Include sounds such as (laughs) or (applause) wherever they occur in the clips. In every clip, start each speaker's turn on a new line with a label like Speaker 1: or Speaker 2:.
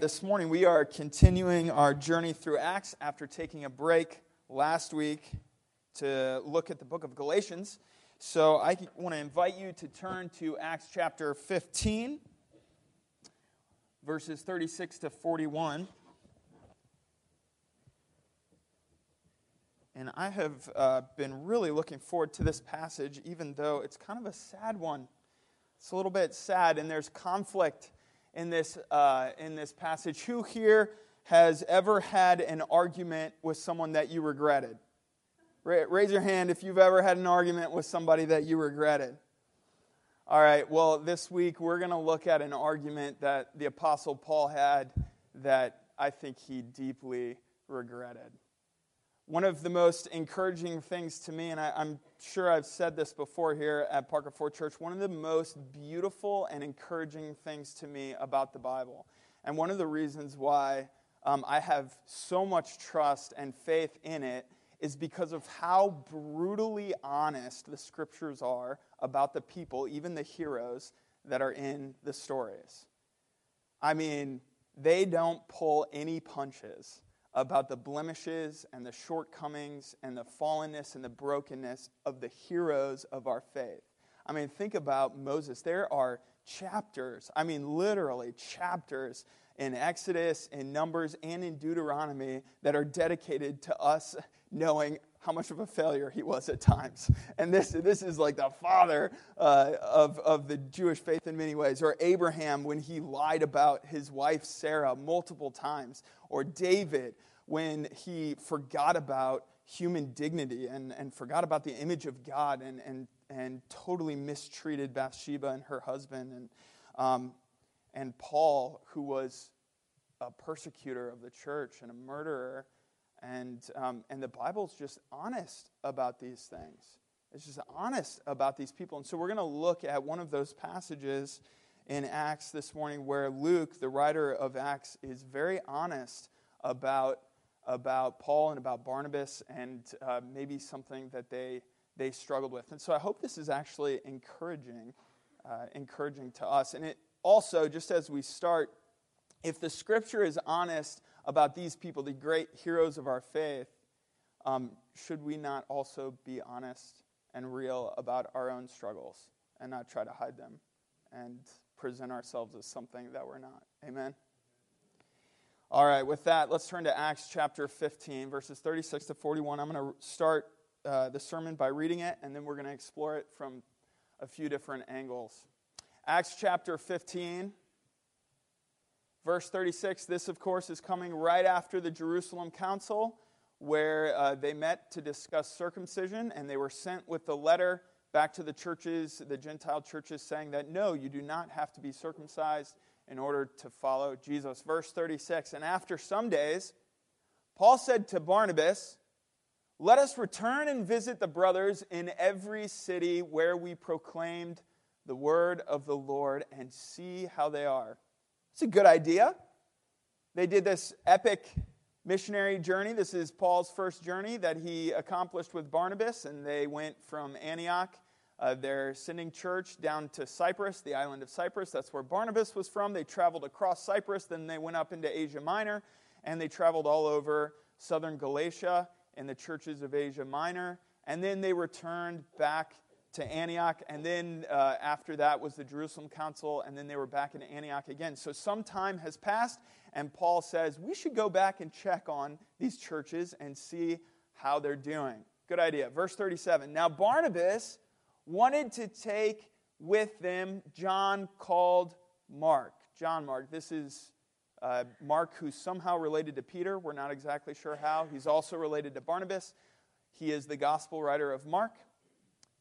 Speaker 1: This morning, we are continuing our journey through Acts after taking a break last week to look at the book of Galatians. So, I want to invite you to turn to Acts chapter 15, verses 36 to 41. And I have uh, been really looking forward to this passage, even though it's kind of a sad one. It's a little bit sad, and there's conflict in this, uh, in this passage. Who here has ever had an argument with someone that you regretted? Raise your hand if you've ever had an argument with somebody that you regretted. All right, well, this week we're going to look at an argument that the Apostle Paul had that I think he deeply regretted. One of the most encouraging things to me, and I, am sure I've said this before here at Parker Ford Church, one of the most beautiful and encouraging things to me about the Bible, and one of the reasons why um, I have so much trust and faith in it, is because of how brutally honest the scriptures are about the people, even the heroes that are in the stories. I mean, they don't pull any punches about the blemishes and the shortcomings and the fallenness and the brokenness of the heroes of our faith. I mean, think about Moses. There are chapters, I mean, literally chapters in Exodus, in Numbers, and in Deuteronomy that are dedicated to us knowing how much of a failure he was at times. And this, this is like the father uh, of, of the Jewish faith in many ways. Or Abraham when he lied about his wife Sarah multiple times. Or David when he forgot about human dignity and, and forgot about the image of God and, and, and totally mistreated Bathsheba and her husband. And, um, and Paul, who was a persecutor of the church and a murderer and, um, and the Bible's just honest about these things. It's just honest about these people. And so we're going to look at one of those passages in Acts this morning where Luke, the writer of Acts, is very honest about, about Paul and about Barnabas and uh, maybe something that they, they struggled with. And so I hope this is actually encouraging, uh, encouraging to us. And it also, just as we start, if the scripture is honest about these people, the great heroes of our faith, um, should we not also be honest and real about our own struggles and not try to hide them and present ourselves as something that we're not? Amen? All right, with that, let's turn to Acts chapter 15, verses 36 to 41. I'm going to start uh, the sermon by reading it, and then we're going to explore it from a few different angles. Acts chapter 15, Verse 36 this, of course, is coming right after the Jerusalem Council, where uh, they met to discuss circumcision, and they were sent with the letter back to the churches, the Gentile churches, saying that no, you do not have to be circumcised in order to follow Jesus. Verse 36 And after some days, Paul said to Barnabas, Let us return and visit the brothers in every city where we proclaimed the word of the Lord and see how they are. It's a good idea. They did this epic missionary journey. This is Paul's first journey that he accomplished with Barnabas, and they went from Antioch, uh, their sending church, down to Cyprus, the island of Cyprus. That's where Barnabas was from. They traveled across Cyprus, then they went up into Asia Minor, and they traveled all over southern Galatia and the churches of Asia Minor. And then they returned back to Antioch, and then uh, after that was the Jerusalem Council, and then they were back in Antioch again. So some time has passed, and Paul says we should go back and check on these churches and see how they're doing. Good idea. Verse 37. Now Barnabas wanted to take with them John called Mark. John Mark. This is uh, Mark, who's somehow related to Peter. We're not exactly sure how. He's also related to Barnabas. He is the gospel writer of Mark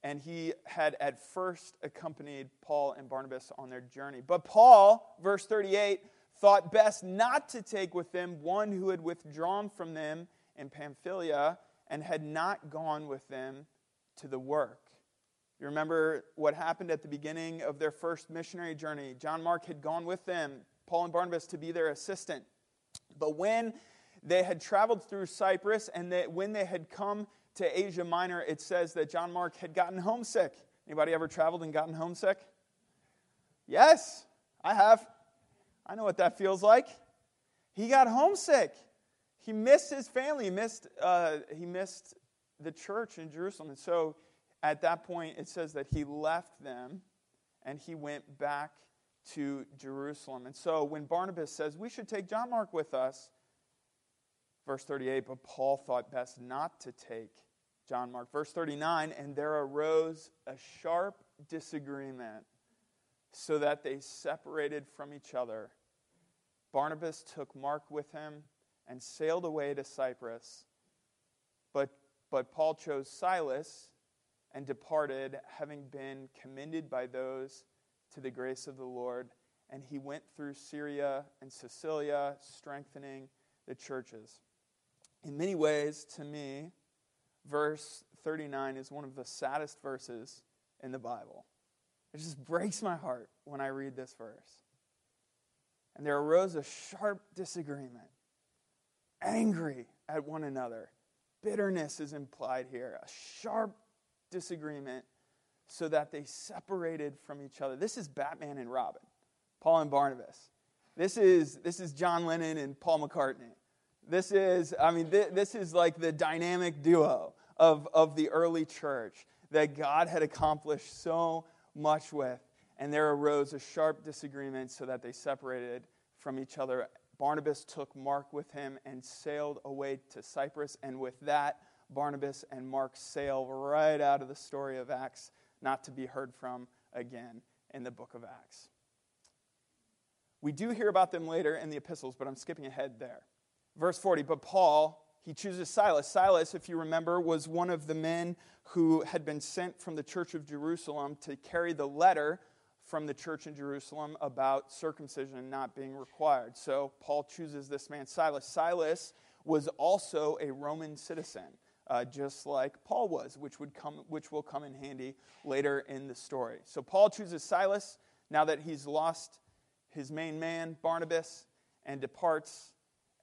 Speaker 1: and he had at first accompanied Paul and Barnabas on their journey. But Paul, verse 38, thought best not to take with them one who had withdrawn from them in Pamphylia and had not gone with them to the work. You remember what happened at the beginning of their first missionary journey? John Mark had gone with them, Paul and Barnabas, to be their assistant. But when they had traveled through Cyprus and they, when they had come to Asia Minor, it says that John Mark had gotten homesick. Anybody ever traveled and gotten homesick? Yes, I have. I know what that feels like. he got homesick. He missed his family. He missed, uh, he missed the church in Jerusalem. And so at that point, it says that he left them and he went back to Jerusalem. And so when Barnabas says, We should take John Mark with us, verse 38, but Paul thought best not to take John Mark. Verse 39, and there arose a sharp disagreement so that they separated from each other. Barnabas took Mark with him and sailed away to Cyprus. But, but Paul chose Silas and departed, having been commended by those to the grace of the Lord. And he went through Syria and Cilicia, strengthening the churches. In many ways, to me, verse 39 is one of the saddest verses in the Bible. It just breaks my heart when I read this verse. And there arose a sharp disagreement, angry at one another. Bitterness is implied here, a sharp disagreement so that they separated from each other. This is Batman and Robin, Paul and Barnabas. This is, this is John Lennon and Paul McCartney. This is, I mean, th- this is like the dynamic duo of, of the early church that God had accomplished so much with. And there arose a sharp disagreement so that they separated from each other. Barnabas took Mark with him and sailed away to Cyprus. And with that, Barnabas and Mark sail right out of the story of Acts, not to be heard from again in the book of Acts. We do hear about them later in the epistles, but I'm skipping ahead there. Verse 40 But Paul, he chooses Silas. Silas, if you remember, was one of the men who had been sent from the church of Jerusalem to carry the letter from the church in Jerusalem about circumcision not being required. So Paul chooses this man, Silas. Silas was also a Roman citizen. Uh, just like Paul was, which, would come, which will come in handy later in the story. So Paul chooses Silas now that he's lost his main man, Barnabas, and departs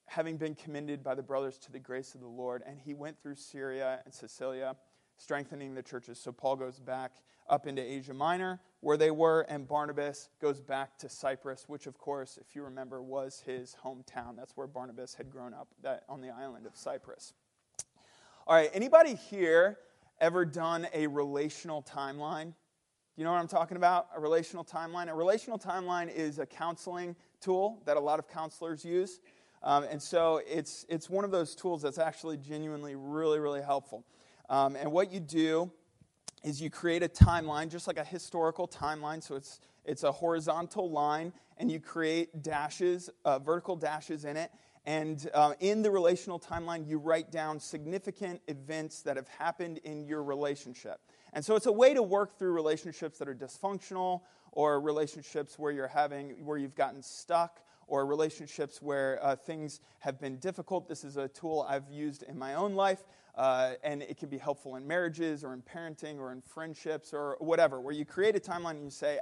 Speaker 1: having been commended by the brothers to the grace of the Lord. And he went through Syria and Cilicia, strengthening the churches. So Paul goes back up into Asia Minor, where they were, and Barnabas goes back to Cyprus, which, of course, if you remember, was his hometown. That's where Barnabas had grown up, that, on the island of Cyprus. All right, anybody here ever done a relational timeline? You know what I'm talking about? A relational timeline? A relational timeline is a counseling tool that a lot of counselors use. Um, and so it's, it's one of those tools that's actually genuinely really, really helpful. Um, and what you do is you create a timeline, just like a historical timeline. So it's, it's a horizontal line, and you create dashes, uh, vertical dashes in it. And uh, in the relational timeline, you write down significant events that have happened in your relationship. And so it's a way to work through relationships that are dysfunctional or relationships where you're having where you've gotten stuck or relationships where uh, things have been difficult. This is a tool I've used in my own life, uh, and it can be helpful in marriages or in parenting or in friendships or whatever, where you create a timeline and you say,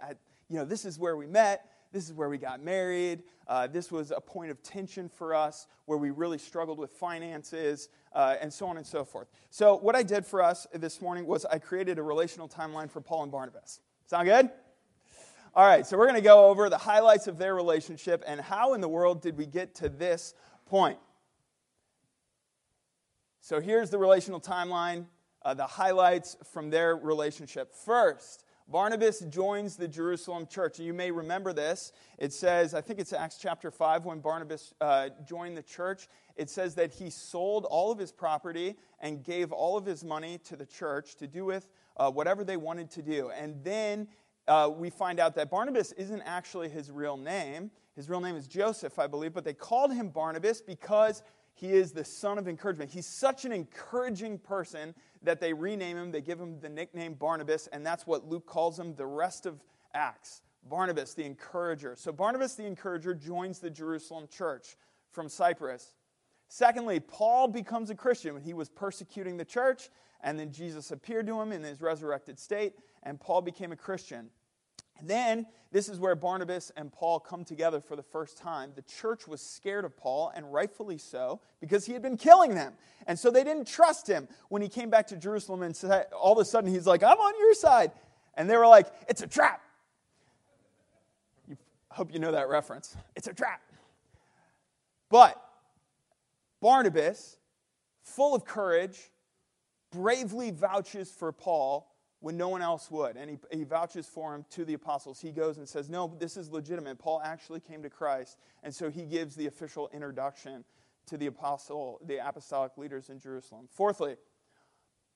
Speaker 1: you know, this is where we met. This is where we got married. Uh, this was a point of tension for us where we really struggled with finances, uh, and so on and so forth. So, what I did for us this morning was I created a relational timeline for Paul and Barnabas. Sound good? All right, so we're going to go over the highlights of their relationship and how in the world did we get to this point. So here's the relational timeline, uh, the highlights from their relationship. First, Barnabas joins the Jerusalem church. You may remember this. It says, I think it's Acts chapter 5, when Barnabas uh, joined the church, it says that he sold all of his property and gave all of his money to the church to do with uh, whatever they wanted to do. And then uh, we find out that Barnabas isn't actually his real name. His real name is Joseph, I believe, but they called him Barnabas because he is the son of encouragement. He's such an encouraging person that they rename him. They give him the nickname Barnabas, and that's what Luke calls him the rest of Acts. Barnabas, the encourager. So, Barnabas, the encourager, joins the Jerusalem church from Cyprus. Secondly, Paul becomes a Christian when he was persecuting the church, and then Jesus appeared to him in his resurrected state, and Paul became a Christian. Then, this is where Barnabas and Paul come together for the first time. The church was scared of Paul, and rightfully so, because he had been killing them. And so they didn't trust him when he came back to Jerusalem and said, all of a sudden he's like, I'm on your side. And they were like, It's a trap. I hope you know that reference. It's a trap. But Barnabas, full of courage, bravely vouches for Paul when no one else would. And he, he vouches for him to the apostles. He goes and says, No, this is legitimate. Paul actually came to Christ. And so he gives the official introduction to the apostle, the apostolic leaders in Jerusalem. Fourthly,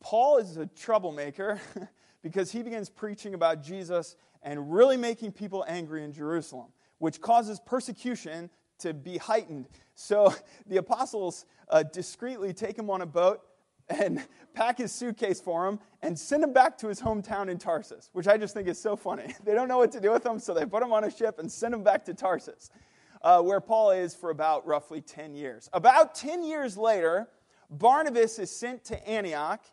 Speaker 1: Paul is a troublemaker (laughs) because he begins preaching about Jesus and really making people angry in Jerusalem, which causes persecution to be heightened. So (laughs) the apostles uh, discreetly take him on a boat and pack his suitcase for him and send him back to his hometown in Tarsus, which I just think is so funny. (laughs) They don't know what to do with him, so they put him on a ship and send him back to Tarsus, uh, where Paul is for about roughly 10 years. About 10 years later, Barnabas is sent to Antioch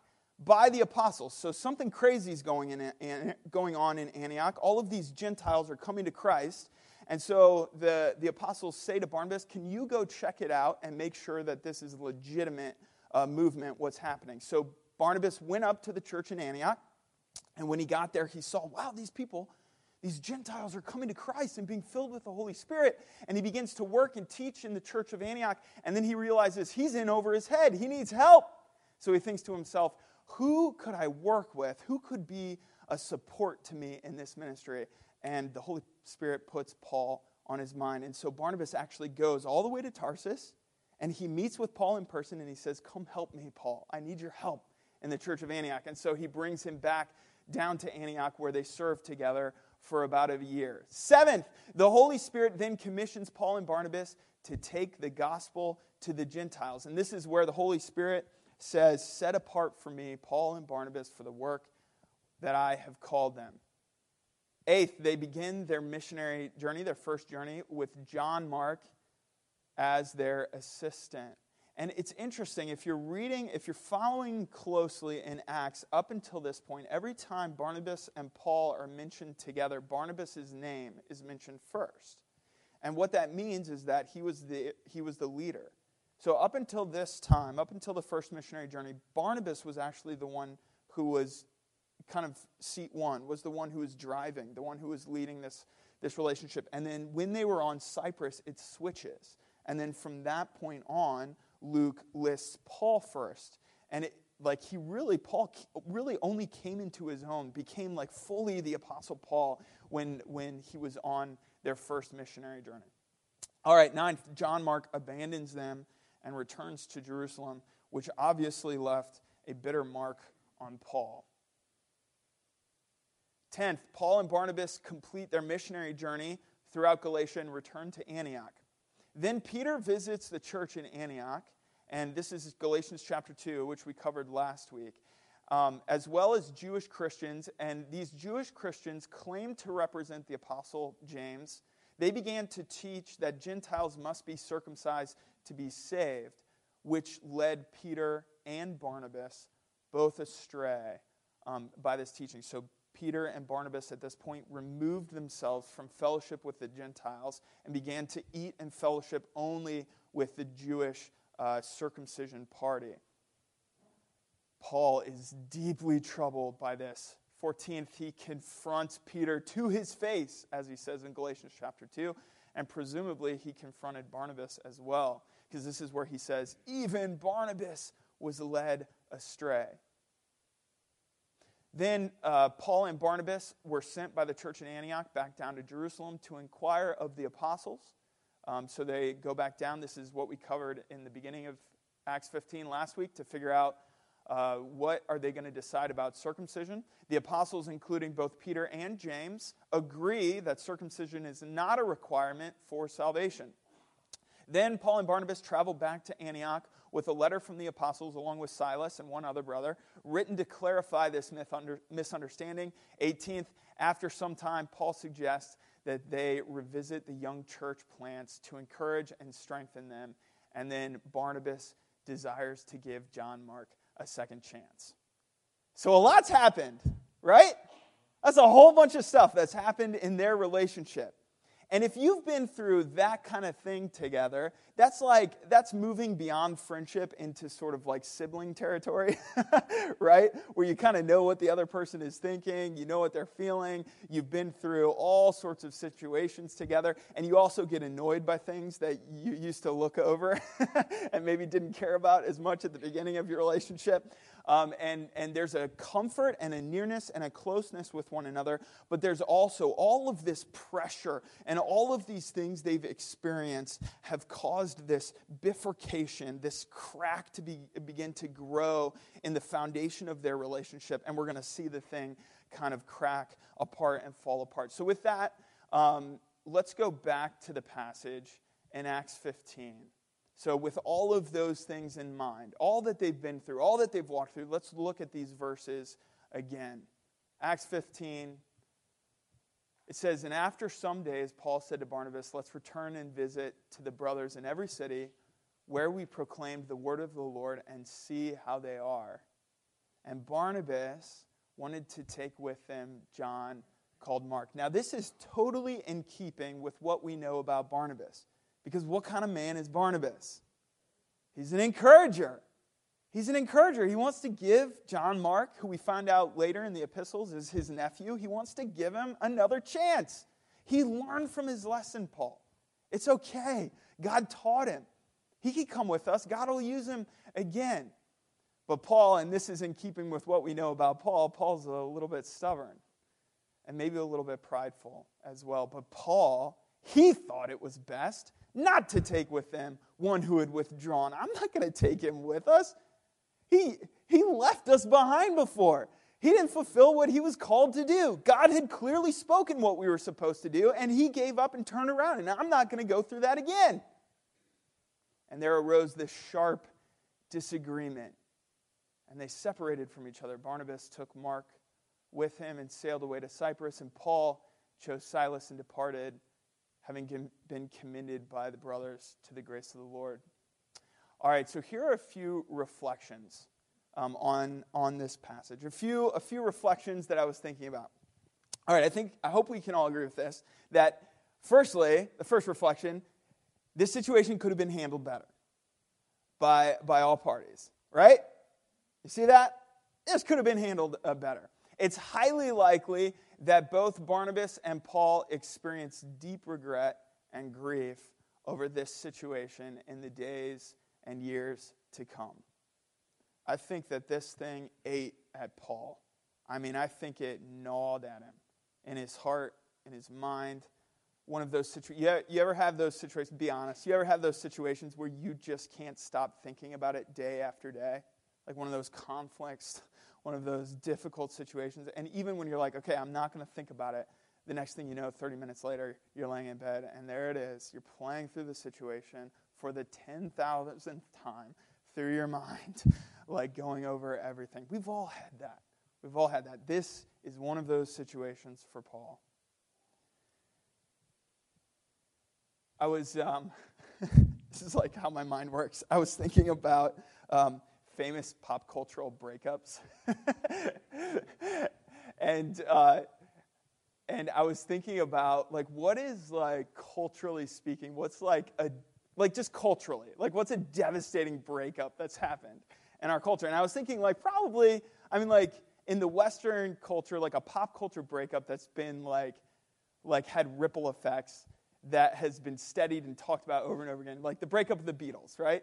Speaker 1: by the apostles. So something crazy is going, in, going on in Antioch. All of these Gentiles are coming to Christ. And so the, the apostles say to Barnabas, Can you go check it out and make sure that this is legitimate uh, movement, what's happening? So Barnabas went up to the church in Antioch. And when he got there, he saw, wow, these people, these Gentiles are coming to Christ and being filled with the Holy Spirit. And he begins to work and teach in the church of Antioch. And then he realizes he's in over his head. He needs help. So he thinks to himself, who could I work with? Who could be a support to me in this ministry? And the Holy Spirit puts Paul on his mind. And so Barnabas actually goes all the way to Tarsus and he meets with Paul in person and he says, Come help me, Paul. I need your help in the church of Antioch. And so he brings him back down to Antioch where they serve together for about a year. Seventh, the Holy Spirit then commissions Paul and Barnabas to take the gospel to the Gentiles. And this is where the Holy Spirit says, Set apart for me Paul and Barnabas for the work that I have called them. Eighth, they begin their missionary journey, their first journey, with John Mark as their assistant. And it's interesting, if you're reading, if you're following closely in Acts up until this point, every time Barnabas and Paul are mentioned together, Barnabas' name is mentioned first. And what that means is that he was the, he was the leader. So, up until this time, up until the first missionary journey, Barnabas was actually the one who was kind of seat one, was the one who was driving, the one who was leading this, this relationship. And then when they were on Cyprus, it switches. And then from that point on, Luke lists Paul first. And it, like he really, Paul really only came into his own, became like fully the Apostle Paul when, when he was on their first missionary journey. All right, ninth, John Mark abandons them and returns to Jerusalem, which obviously left a bitter mark on Paul. Tenth, Paul and Barnabas complete their missionary journey throughout Galatia and return to Antioch. Then Peter visits the church in Antioch, and this is Galatians chapter 2, which we covered last week, um, as well as Jewish Christians. And these Jewish Christians claim to represent the Apostle James. They began to teach that Gentiles must be circumcised to be saved, which led Peter and Barnabas both astray um, by this teaching. So Peter and Barnabas at this point removed themselves from fellowship with the Gentiles and began to eat and fellowship only with the Jewish uh, circumcision party. Paul is deeply troubled by this. 14th, he confronts Peter to his face, as he says in Galatians chapter 2, and presumably he confronted Barnabas as well, because this is where he says, Even Barnabas was led astray. Then uh, Paul and Barnabas were sent by the church in Antioch back down to Jerusalem to inquire of the apostles. Um, so they go back down. This is what we covered in the beginning of Acts 15 last week to figure out uh, what are they going to decide about circumcision. The apostles, including both Peter and James, agree that circumcision is not a requirement for salvation. Then Paul and Barnabas traveled back to Antioch with a letter from the apostles, along with Silas and one other brother, written to clarify this misunderstanding. 18th, after some time, Paul suggests that they revisit the young church plants to encourage and strengthen them. And then Barnabas desires to give John Mark a second chance. So a lot's happened, right? That's a whole bunch of stuff that's happened in their relationship. And if you've been through that kind of thing together, that's like, that's moving beyond friendship into sort of like sibling territory, (laughs) right? Where you kind of know what the other person is thinking, you know what they're feeling, you've been through all sorts of situations together, and you also get annoyed by things that you used to look over (laughs) and maybe didn't care about as much at the beginning of your relationship. Um, and, and there's a comfort and a nearness and a closeness with one another, but there's also all of this pressure and all of these things they've experienced have caused this bifurcation, this crack to be, begin to grow in the foundation of their relationship. And we're going to see the thing kind of crack apart and fall apart. So, with that, um, let's go back to the passage in Acts 15. So, with all of those things in mind, all that they've been through, all that they've walked through, let's look at these verses again. Acts 15, it says, And after some days, Paul said to Barnabas, Let's return and visit to the brothers in every city where we proclaimed the word of the Lord and see how they are. And Barnabas wanted to take with them John called Mark. Now, this is totally in keeping with what we know about Barnabas. Because what kind of man is Barnabas? He's an encourager. He's an encourager. He wants to give John Mark, who we find out later in the epistles is his nephew, he wants to give him another chance. He learned from his lesson, Paul. It's okay. God taught him. He could come with us, God will use him again. But Paul, and this is in keeping with what we know about Paul, Paul's a little bit stubborn and maybe a little bit prideful as well. But Paul, he thought it was best not to take with them one who had withdrawn. I'm not going to take him with us. He, he left us behind before. He didn't fulfill what he was called to do. God had clearly spoken what we were supposed to do, and he gave up and turned around. And I'm not going to go through that again. And there arose this sharp disagreement. And they separated from each other. Barnabas took Mark with him and sailed away to Cyprus, and Paul chose Silas and departed having been commended by the brothers to the grace of the Lord. All right, so here are a few reflections um, on, on this passage. A few, a few reflections that I was thinking about. All right, I think, I hope we can all agree with this that firstly, the first reflection, this situation could have been handled better by, by all parties, right? You see that? This could have been handled uh, better. It's highly likely that both Barnabas and Paul experienced deep regret and grief over this situation in the days and years to come. I think that this thing ate at Paul. I mean, I think it gnawed at him in his heart, in his mind. One of those situations, you, you ever have those situations, be honest, you ever have those situations where you just can't stop thinking about it day after day? Like one of those conflicts one of those difficult situations. And even when you're like, okay, I'm not going to think about it, the next thing you know, 30 minutes later, you're laying in bed, and there it is. You're playing through the situation for the 10,000th time through your (laughs) mind, like going over everything. We've all had that. We've all had that. This is one of those situations for Paul. I was, um, (laughs) this is like how my mind works. I was thinking about um, famous pop cultural breakups. (laughs) and uh, and I was thinking about like what is like culturally speaking, what's like a like just culturally, like what's a devastating breakup that's happened in our culture? And I was thinking like probably, I mean like in the Western culture, like a pop culture breakup that's been like like had ripple effects that has been studied and talked about over and over again, like the breakup of the Beatles, right?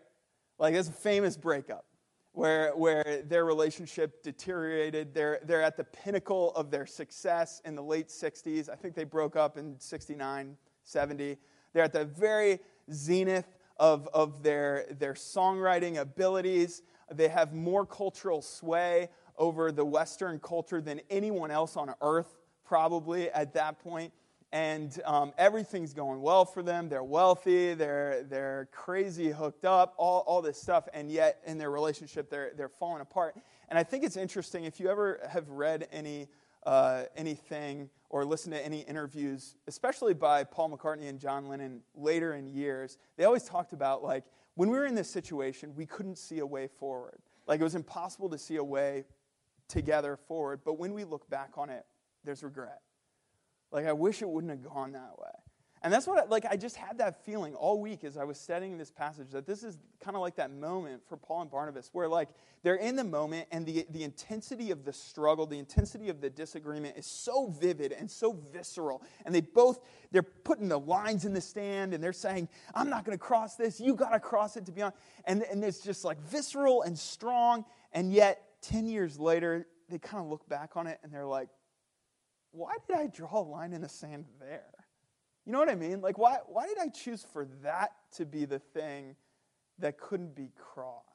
Speaker 1: Like that's a famous breakup where, where their relationship deteriorated. They're, they're at the pinnacle of their success in the late 60s. I think they broke up in 69, 70. They're at the very zenith of, of their, their songwriting abilities. They have more cultural sway over the Western culture than anyone else on earth, probably at that point and um, everything's going well for them. They're wealthy, they're, they're crazy hooked up, all, all this stuff, and yet in their relationship, they're, they're falling apart. And I think it's interesting if you ever have read any, uh, anything or listened to any interviews, especially by Paul McCartney and John Lennon later in years, they always talked about like when we were in this situation, we couldn't see a way forward. Like it was impossible to see a way together forward, but when we look back on it, there's regret like, I wish it wouldn't have gone that way. And that's what, I, like, I just had that feeling all week as I was studying this passage that this is kind of like that moment for Paul and Barnabas where, like, they're in the moment and the, the intensity of the struggle, the intensity of the disagreement is so vivid and so visceral. And they both, they're putting the lines in the stand and they're saying, I'm not going to cross this. You got to cross it to be on. And, and it's just like visceral and strong. And yet, 10 years later, they kind of look back on it and they're like, why did I draw a line in the sand there? You know what I mean? Like, why, why did I choose for that to be the thing that couldn't be crossed?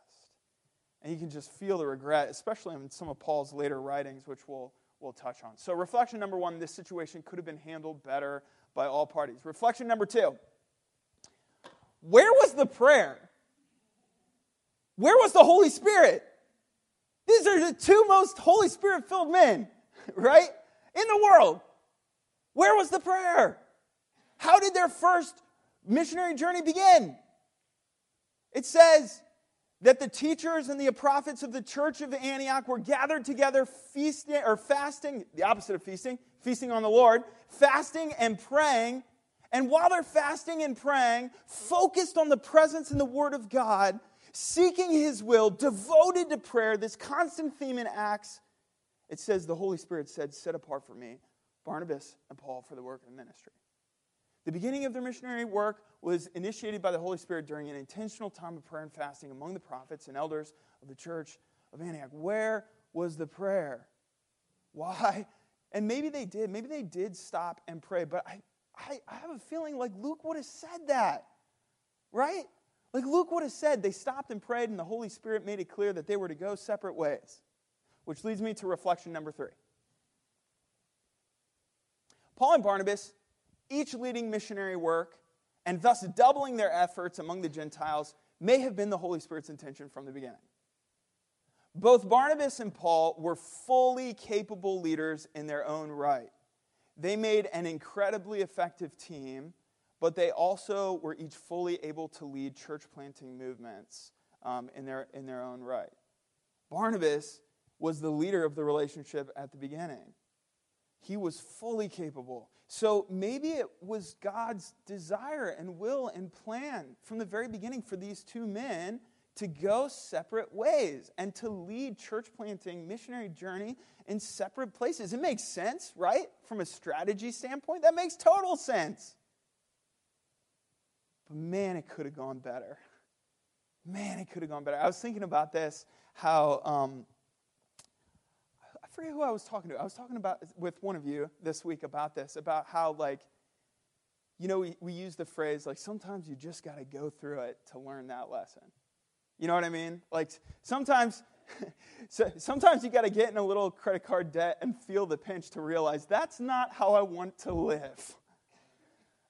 Speaker 1: And you can just feel the regret, especially in some of Paul's later writings, which we'll, we'll touch on. So, reflection number one this situation could have been handled better by all parties. Reflection number two where was the prayer? Where was the Holy Spirit? These are the two most Holy Spirit filled men, (laughs) right? In the world. Where was the prayer? How did their first missionary journey begin? It says that the teachers and the prophets of the church of Antioch were gathered together feasting or fasting, the opposite of feasting, feasting on the Lord, fasting and praying. And while they're fasting and praying, focused on the presence and the word of God, seeking his will, devoted to prayer, this constant theme in Acts, it says the Holy Spirit said, Set apart for me Barnabas and Paul for the work of ministry. The beginning of their missionary work was initiated by the Holy Spirit during an intentional time of prayer and fasting among the prophets and elders of the church of Antioch. Where was the prayer? Why? And maybe they did. Maybe they did stop and pray, but I, I, I have a feeling like Luke would have said that, right? Like Luke would have said they stopped and prayed, and the Holy Spirit made it clear that they were to go separate ways. Which leads me to reflection number three. Paul and Barnabas each leading missionary work, and thus doubling their efforts among the Gentiles, may have been the Holy Spirit's intention from the beginning. Both Barnabas and Paul were fully capable leaders in their own right. They made an incredibly effective team, but they also were each fully able to lead church planting movements um, in, their, in their own right. Barnabas was the leader of the relationship at the beginning. He was fully capable. So maybe it was God's desire and will and plan from the very beginning for these two men to go separate ways and to lead church planting missionary journey in separate places. It makes sense, right? From a strategy standpoint, that makes total sense. But man, it could have gone better. Man, it could have gone better. I was thinking about this, how um, forget who I was talking to. I was talking about with one of you this week about this, about how like, you know, we, we use the phrase like sometimes you just got to go through it to learn that lesson. You know what I mean? Like sometimes, (laughs) so, sometimes you got to get in a little credit card debt and feel the pinch to realize that's not how I want to live.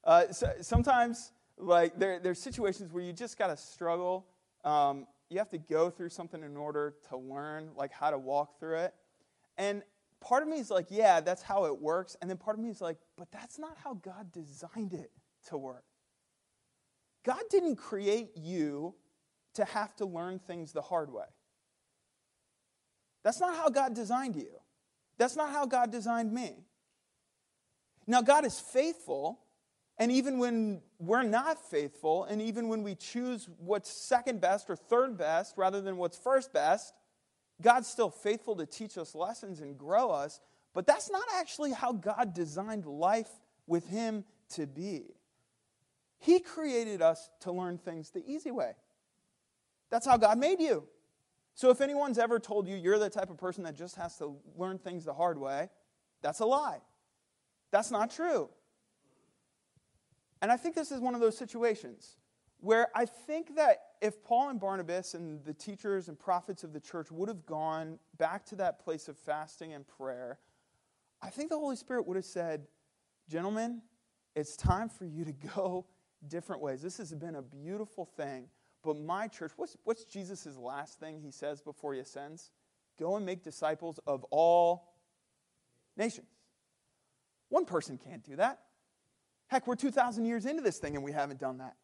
Speaker 1: Uh, so, sometimes, like there, there's situations where you just got to struggle. Um, you have to go through something in order to learn like how to walk through it. And part of me is like, yeah, that's how it works. And then part of me is like, but that's not how God designed it to work. God didn't create you to have to learn things the hard way. That's not how God designed you. That's not how God designed me. Now, God is faithful, and even when we're not faithful, and even when we choose what's second best or third best rather than what's first best, God's still faithful to teach us lessons and grow us, but that's not actually how God designed life with Him to be. He created us to learn things the easy way. That's how God made you. So if anyone's ever told you you're the type of person that just has to learn things the hard way, that's a lie. That's not true. And I think this is one of those situations where I think that if Paul and Barnabas and the teachers and prophets of the church would have gone back to that place of fasting and prayer, I think the Holy Spirit would have said, Gentlemen, it's time for you to (laughs) go different ways. This has been a beautiful thing. But my church, what's, what's Jesus' last thing he says before he ascends? Go and make disciples of all nations. One person can't do that. Heck, we're 2,000 years into this thing and we haven't done that.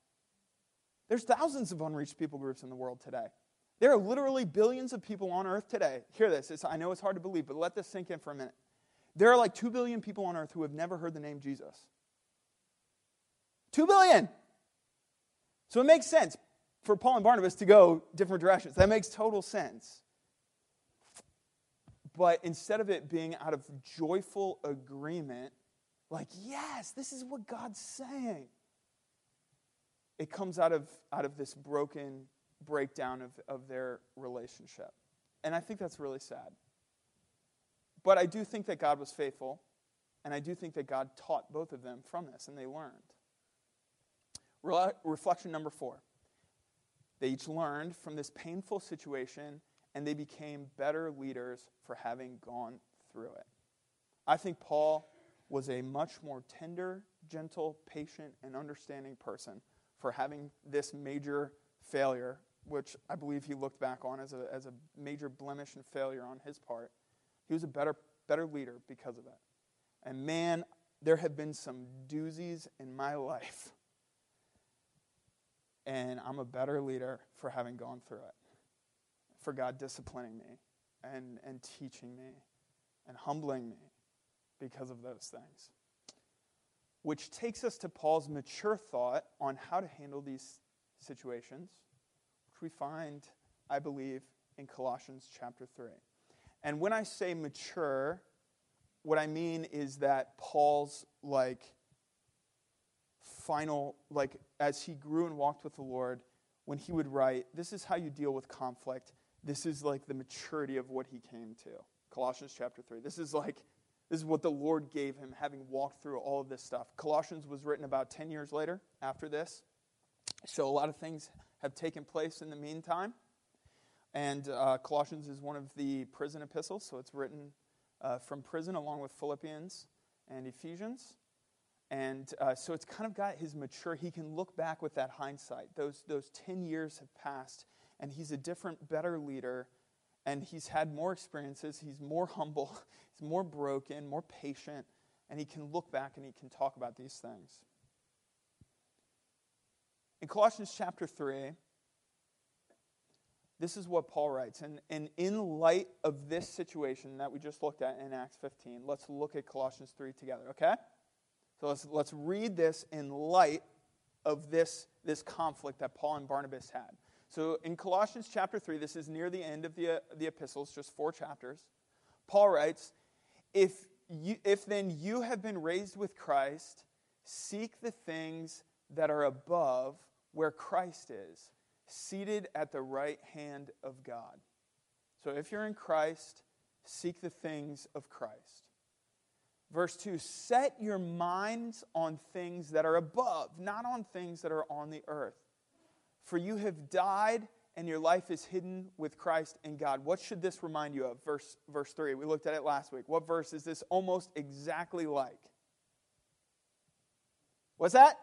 Speaker 1: There's thousands of unreached people groups in the world today. There are literally billions of people on earth today. Hear this. It's, I know it's hard to believe, but let this sink in for a minute. There are like 2 billion people on earth who have never heard the name Jesus. Two billion. So it makes sense for Paul and Barnabas to go different directions. That makes total sense. But instead of it being out of joyful agreement, like, yes, this is what God's saying, it comes out of, out of this broken breakdown of, of their relationship. And I think that's really sad. But I do think that God was faithful, and I do think that God taught both of them from this, and they learned. Re- reflection number four they each learned from this painful situation, and they became better leaders for having gone through it. I think Paul was a much more tender, gentle, patient, and understanding person for having this major failure, which I believe he looked back on as a, as a major blemish and failure on his part. He was a better, better leader because of it. And man, there have been some doozies in my life. And I'm a better leader for having gone through it, for God disciplining me and, and teaching me and humbling me because of those things. Which takes us to Paul's mature thought on how to handle these situations, which we find, I believe, in Colossians chapter 3. And when I say mature, what I mean is that Paul's like final, like as he grew and walked with the Lord, when he would write, this is how you deal with conflict. This is like the maturity of what he came to. Colossians chapter 3. This is like, this is what the Lord gave him having walked through all of this stuff. Colossians was written about 10 years later after this. So a lot of things have taken place in the meantime. And uh, Colossians is one of the prison epistles, so it's written uh, from prison along with Philippians and Ephesians. And uh, so it's kind of got his mature, he can look back with that hindsight. Those, those 10 years have passed, and he's a different, better leader, and he's had more experiences. He's more humble, (laughs) he's more broken, more patient, and he can look back and he can talk about these things. In Colossians chapter 3, this is what Paul writes. And, and in light of this situation that we just looked at in Acts 15, let's look at Colossians 3 together, okay? So let's, let's read this in light of this, this conflict that Paul and Barnabas had. So in Colossians chapter 3, this is near the end of the, uh, the epistles, just four chapters. Paul writes, if, you, if then you have been raised with Christ, seek the things that are above where Christ is seated at the right hand of God. So if you're in Christ, seek the things of Christ. Verse 2 Set your minds on things that are above, not on things that are on the earth. For you have died, and your life is hidden with Christ in God. What should this remind you of? Verse, verse 3. We looked at it last week. What verse is this almost exactly like? What's that?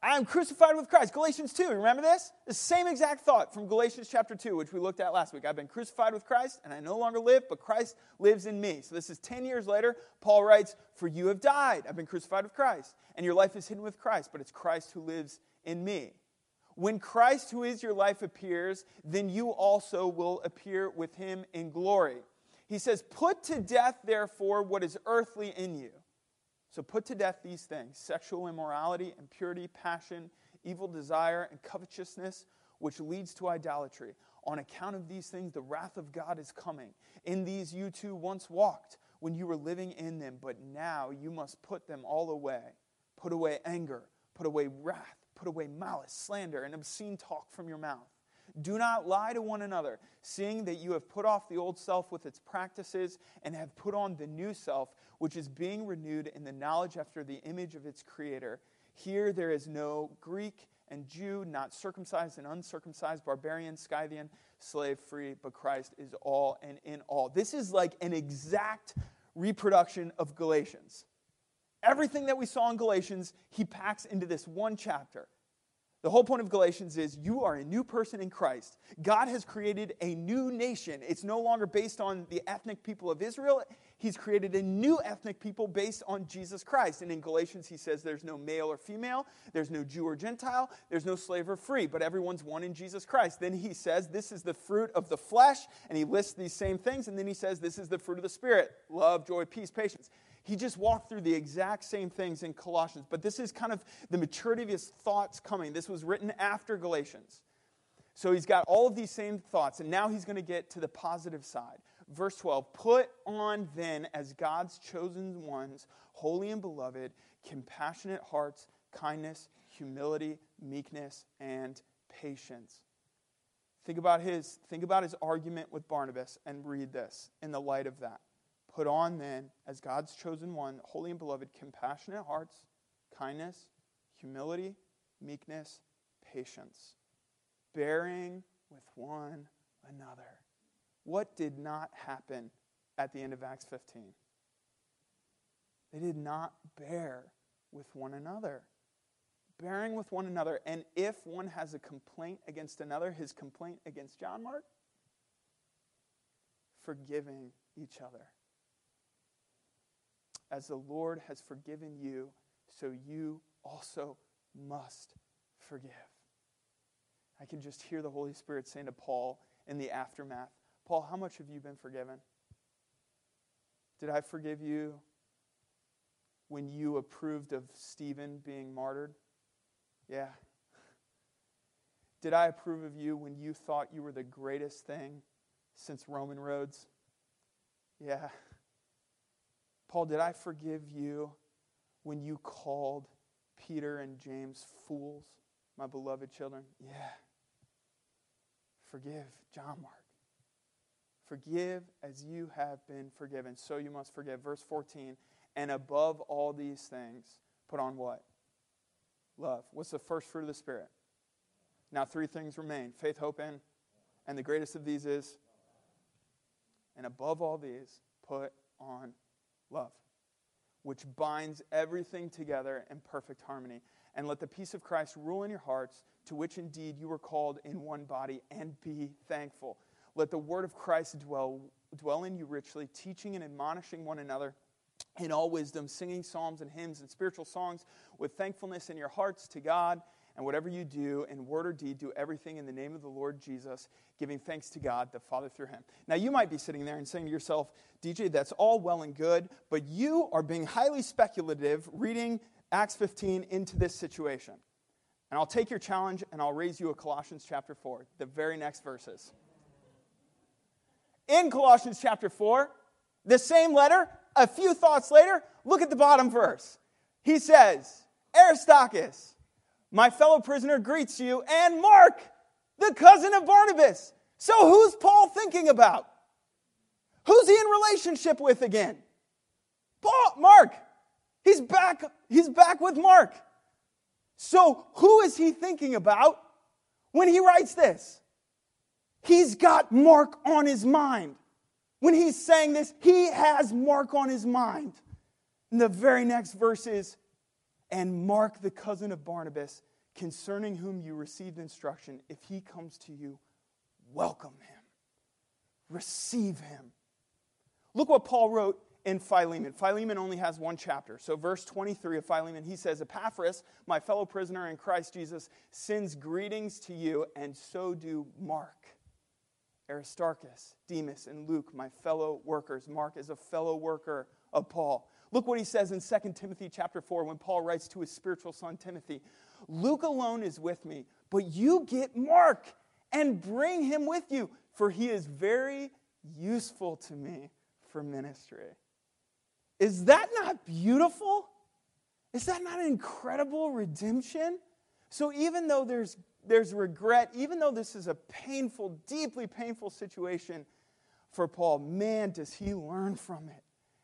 Speaker 1: I am crucified with Christ. Galatians 2, remember this? The same exact thought from Galatians chapter 2, which we looked at last week. I've been crucified with Christ, and I no longer live, but Christ lives in me. So this is 10 years later. Paul writes, For you have died. I've been crucified with Christ, and your life is hidden with Christ, but it's Christ who lives in me. When Christ, who is your life, appears, then you also will appear with him in glory. He says, Put to death, therefore, what is earthly in you so put to death these things sexual immorality, impurity, passion, evil desire, and covetousness, which leads to idolatry. On account of these things, the wrath of God is coming. In these you too once walked when you were living in them, but now you must put them all away. Put away anger, put away wrath, put away malice, slander, and obscene talk from your mouth. Do not lie to one another, seeing that you have put off the old self with its practices and have put on the new self, which is being renewed in the knowledge after the image of its creator. Here there is no Greek and Jew, not circumcised and uncircumcised, barbarian, Scythian, slave free, but Christ is all and in all. This is like an exact reproduction of Galatians. Everything that we saw in Galatians, he packs into this one chapter. The whole point of Galatians is you are a new person in Christ. God has created a new nation. It's no longer based on the ethnic people of Israel. He's created a new ethnic people based on Jesus Christ. And in Galatians, he says there's no male or female, there's no Jew or Gentile, there's no slave or free, but everyone's one in Jesus Christ. Then he says this is the fruit of the flesh, and he lists these same things. And then he says this is the fruit of the Spirit love, joy, peace, patience. He just walked through the exact same things in Colossians, but this is kind of the maturity of his thoughts coming. This was written after Galatians. So he's got all of these same thoughts, and now he's going to get to the positive side. Verse 12 Put on then, as God's chosen ones, holy and beloved, compassionate hearts, kindness, humility, meekness, and patience. Think about his, think about his argument with Barnabas and read this in the light of that. Put on then, as God's chosen one, holy and beloved, compassionate hearts, kindness, humility, meekness, patience, bearing with one another. What did not happen at the end of Acts 15? They did not bear with one another. Bearing with one another. And if one has a complaint against another, his complaint against John Mark, forgiving each other. As the Lord has forgiven you, so you also must forgive. I can just hear the Holy Spirit saying to Paul in the aftermath Paul, how much have you been forgiven? Did I forgive you when you approved of Stephen being martyred? Yeah. Did I approve of you when you thought you were the greatest thing since Roman roads? Yeah. Paul, did I forgive you when you called Peter and James fools, my beloved children? Yeah. Forgive John Mark. Forgive as you have been forgiven. So you must forgive. Verse 14. And above all these things, put on what? Love. What's the first fruit of the Spirit? Now, three things remain faith, hope, and, and the greatest of these is, and above all these, put on love, which binds everything together in perfect harmony. And let the peace of Christ rule in your hearts, to which indeed you were called in one body, and be thankful. Let the word of Christ dwell, dwell in you richly, teaching and admonishing one another in all wisdom, singing psalms and hymns and spiritual songs with thankfulness in your hearts to God. And whatever you do in word or deed, do everything in the name of the Lord Jesus, giving thanks to God the Father through him. Now, you might be sitting there and saying to yourself, DJ, that's all well and good, but you are being highly speculative reading Acts 15 into this situation. And I'll take your challenge and I'll raise you a Colossians chapter 4, the very next verses. In Colossians chapter 4, the same letter, a few thoughts later, look at the bottom verse. He says, Aristarchus, my fellow prisoner, greets you, and Mark, the cousin of Barnabas. So who's Paul thinking about? Who's he in relationship with again? Paul, Mark. He's back, he's back with Mark. So who is he thinking about when he writes this? He's got Mark on his mind. When he's saying this, he has Mark on his mind. And the very next verse is, and Mark, the cousin of Barnabas, concerning whom you received instruction, if he comes to you, welcome him, receive him. Look what Paul wrote in Philemon. Philemon only has one chapter. So, verse 23 of Philemon, he says, Epaphras, my fellow prisoner in Christ Jesus, sends greetings to you, and so do Mark Aristarchus, Demas, and Luke, my fellow workers. Mark is a fellow worker of Paul. Look what he says in 2 Timothy chapter 4 when Paul writes to his spiritual son Timothy. Luke alone is with me, but you get Mark and bring him with you, for he is very useful to me for ministry. Is that not beautiful? Is that not an incredible redemption? So even though there's there's regret, even though this is a painful, deeply painful situation for Paul, man, does he learn from it.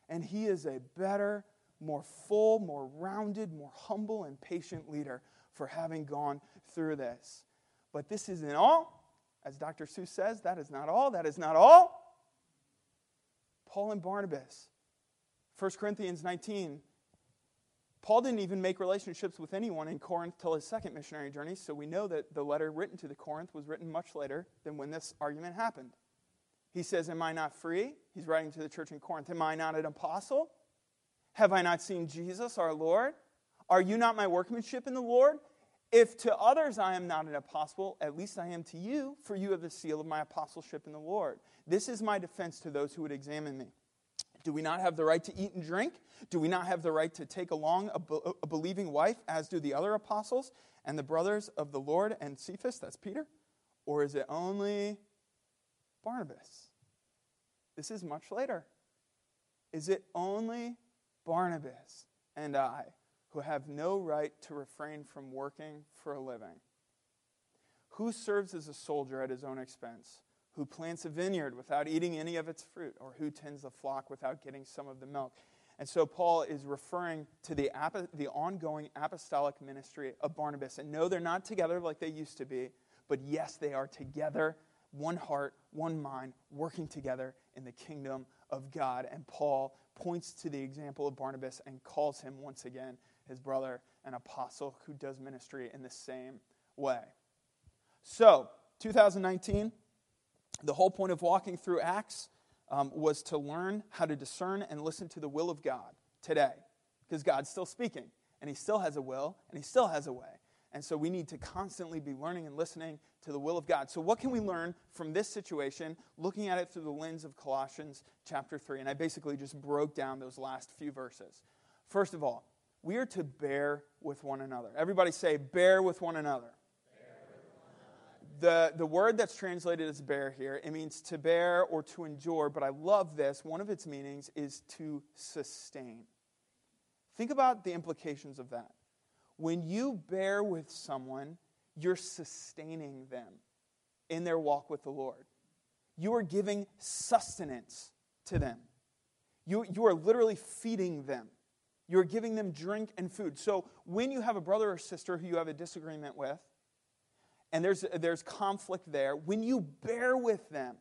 Speaker 1: And he is a better, more full, more rounded, more humble, and patient leader for having gone through this. But this isn't all. As Dr. Seuss says, that is not all. That is not all. Paul and Barnabas. 1 Corinthians 19 Paul didn't even make relationships with anyone in Corinth till his second missionary journey, so we know that the letter written to the Corinth was written much later than when this argument happened. He says, Am I not free? He's writing to the church in Corinth. Am I not an apostle? Have I not seen Jesus our Lord? Are you not my workmanship in the Lord? If to others I am not an apostle, at least I am to you, for you have the seal of my apostleship in the Lord. This is my defense to those who would examine me. Do we not have the right to eat and drink? Do we not have the right to take along a, be- a believing wife, as do the other apostles and the brothers of the Lord and Cephas? That's Peter. Or is it only Barnabas? This is much later. Is it only Barnabas and I who have no right to refrain from working for a living? Who serves as a soldier at his own expense? Who plants a vineyard without eating any of its fruit? Or who tends the flock without getting some of the milk? And so Paul is referring to the, the ongoing apostolic ministry of Barnabas. And no, they're not together like they used to be, but yes, they are together, one heart, one mind, working together in the kingdom of God. And Paul points to the example of Barnabas and calls him once again his brother, an apostle who does ministry in the same way. So, 2019, the whole point of walking through Acts um, was to learn how to discern and listen to the will of God today, because God's still speaking, and He still has a will, and He still has a way. And so we need to constantly be learning and listening to the will of God. So, what can we learn from this situation, looking at it through the lens of Colossians chapter 3? And I basically just broke down those last few verses. First of all, we are to bear with one another. Everybody say, bear with one another. The, the word that's translated as bear here, it means to bear or to endure, but I love this. One of its meanings is to sustain. Think about the implications of that. When you bear with someone, you're sustaining them in their walk with the Lord. You are giving sustenance to them. You, you are literally feeding them. You're giving them drink and food. So when you have a brother or sister who you have a disagreement with, and there's, there's conflict there, when you bear with them,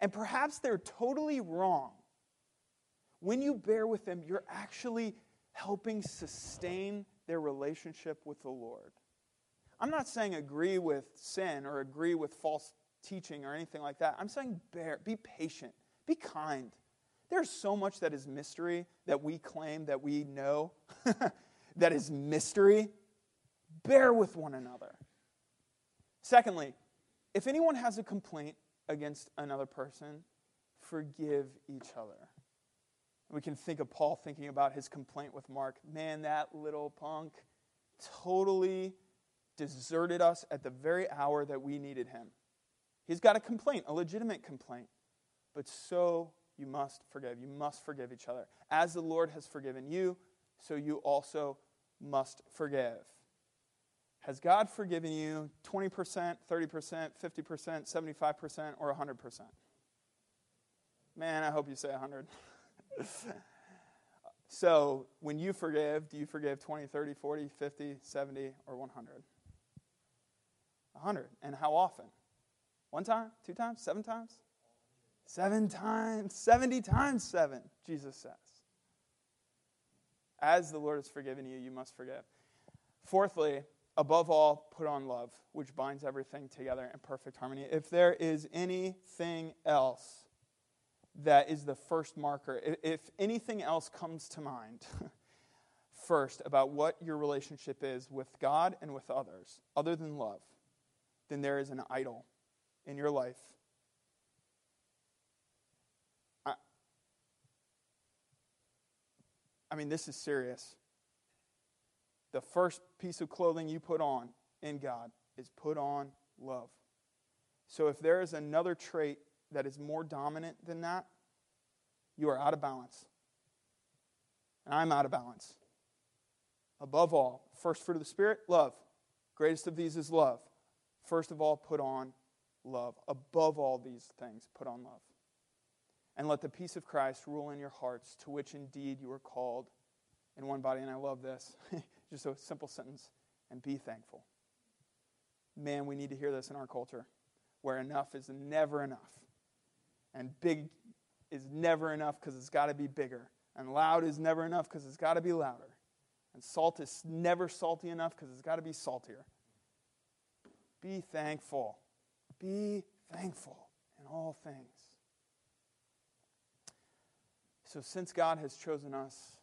Speaker 1: and perhaps they're totally wrong, when you bear with them, you're actually helping sustain their relationship with the Lord. I'm not saying agree with sin or agree with false teaching or anything like that. I'm saying bear, be patient, be kind. There's so much that is mystery that we claim that we know (laughs) that is mystery. Bear with one another. Secondly, if anyone has a complaint against another person, forgive each other. We can think of Paul thinking about his complaint with Mark. Man, that little punk totally deserted us at the very hour that we needed him. He's got a complaint, a legitimate complaint. But so you must forgive. You must forgive each other. As the Lord has forgiven you, so you also must forgive. Has God forgiven you 20%, 30%, 50%, 75%, or 100%? Man, I hope you say 100. (laughs) (laughs) so, when you forgive, do you forgive 20, 30, 40, 50, 70, or 100? 100. And how often? One time? Two times? Seven times? Seven times. 70 times seven, Jesus says. As the Lord has forgiven you, you must forgive. Fourthly, above all, put on love, which binds everything together in perfect harmony. If there is anything else that is the first marker, if anything else comes to mind (laughs) first about what your relationship is with God and with others, other than love, then there is an idol in your life. I, I mean, this is serious. The first piece of clothing you put on in God is put on love. So if there is another trait that is more dominant than that, you are out of balance. And I'm out of balance. Above all, first fruit of the Spirit, love. Greatest of these is love. First of all, put on love. Above all these things, put on love. And let the peace of Christ rule in your hearts, to which indeed you are called in one body. And I love this. (laughs) Just a simple sentence. And be thankful. Man, we need to hear this in our culture, where enough is never enough. And big is never enough because it's got to be bigger. And loud is never enough because it's got to be louder. And salt is never salty enough because it's got to be saltier. Be thankful. Be thankful in all things. So, since God has chosen us,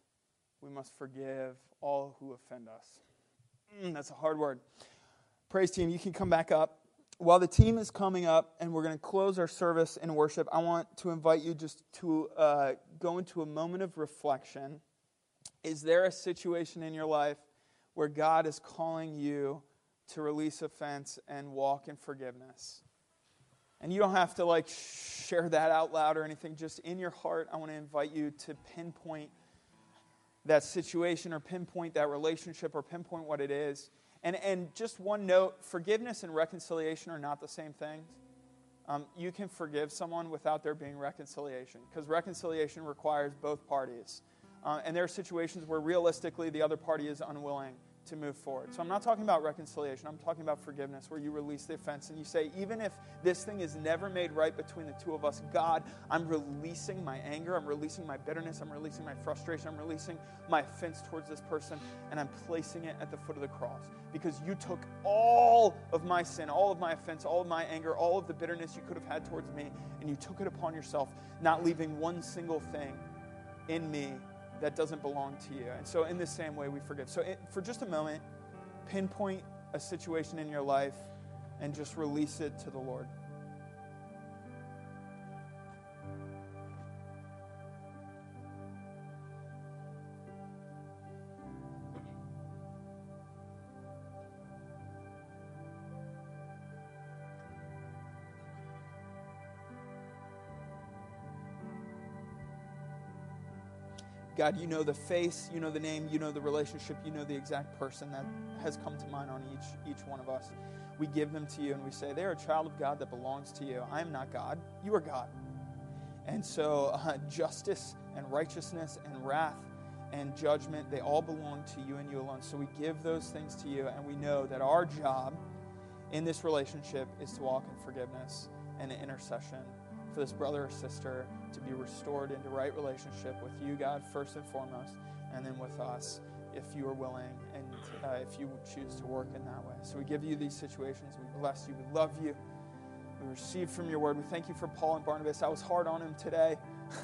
Speaker 1: we must forgive all who offend us. Mm, that's a hard word. Praise team, you can come back up. While the team is coming up and we're going to close our service in worship, I want to invite you just to uh, go into a moment of reflection. Is there a situation in your life where God is calling you to release offense and walk in forgiveness? And you don't have to like share that out loud or anything. Just in your heart, I want to invite you to pinpoint that situation or pinpoint that relationship or pinpoint what it is. And, and just one note forgiveness and reconciliation are not the same things. Um, you can forgive someone without there being reconciliation because reconciliation requires both parties. Uh, and there are situations where realistically the other party is unwilling to move forward. So I'm not talking about reconciliation. I'm talking about forgiveness, where you release the offense and you say, even if this thing is never made right between the two of us, God, I'm releasing my anger, I'm releasing my bitterness, I'm releasing my frustration, I'm releasing my offense towards this person, and I'm placing it at the foot of the cross. Because you took all of my sin, all of my offense, all of my anger, all of the bitterness you could have had towards me, and you took it upon yourself, not leaving one single thing in me that doesn't belong to you. And so, in the same way, we forgive. So, it, for just a moment, pinpoint a situation in your life and just release it to the Lord. God, you know the face, you know the name, you know the relationship, you know the exact person that has come to mind on each, each one of us. We give them to you and we say, They're a child of God that belongs to you. I am not God, you are God. And so, uh, justice and righteousness and wrath and judgment, they all belong to you and you alone. So, we give those things to you, and we know that our job in this relationship is to walk in forgiveness and intercession for this brother or sister to be restored into right relationship with you, God, first and foremost, and then with us if you are willing and uh, if you choose to work in that way. So we give you these situations. We bless you. We love you. We receive from your word. We thank you for Paul and Barnabas. I was hard on him today,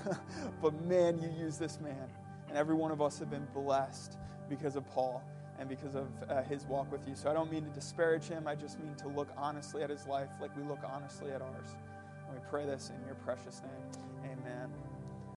Speaker 1: (laughs) but man, you use this man. And every one of us have been blessed because of Paul and because of uh, his walk with you. So I don't mean to disparage him. I just mean to look honestly at his life like we look honestly at ours. And we pray this in your precious name.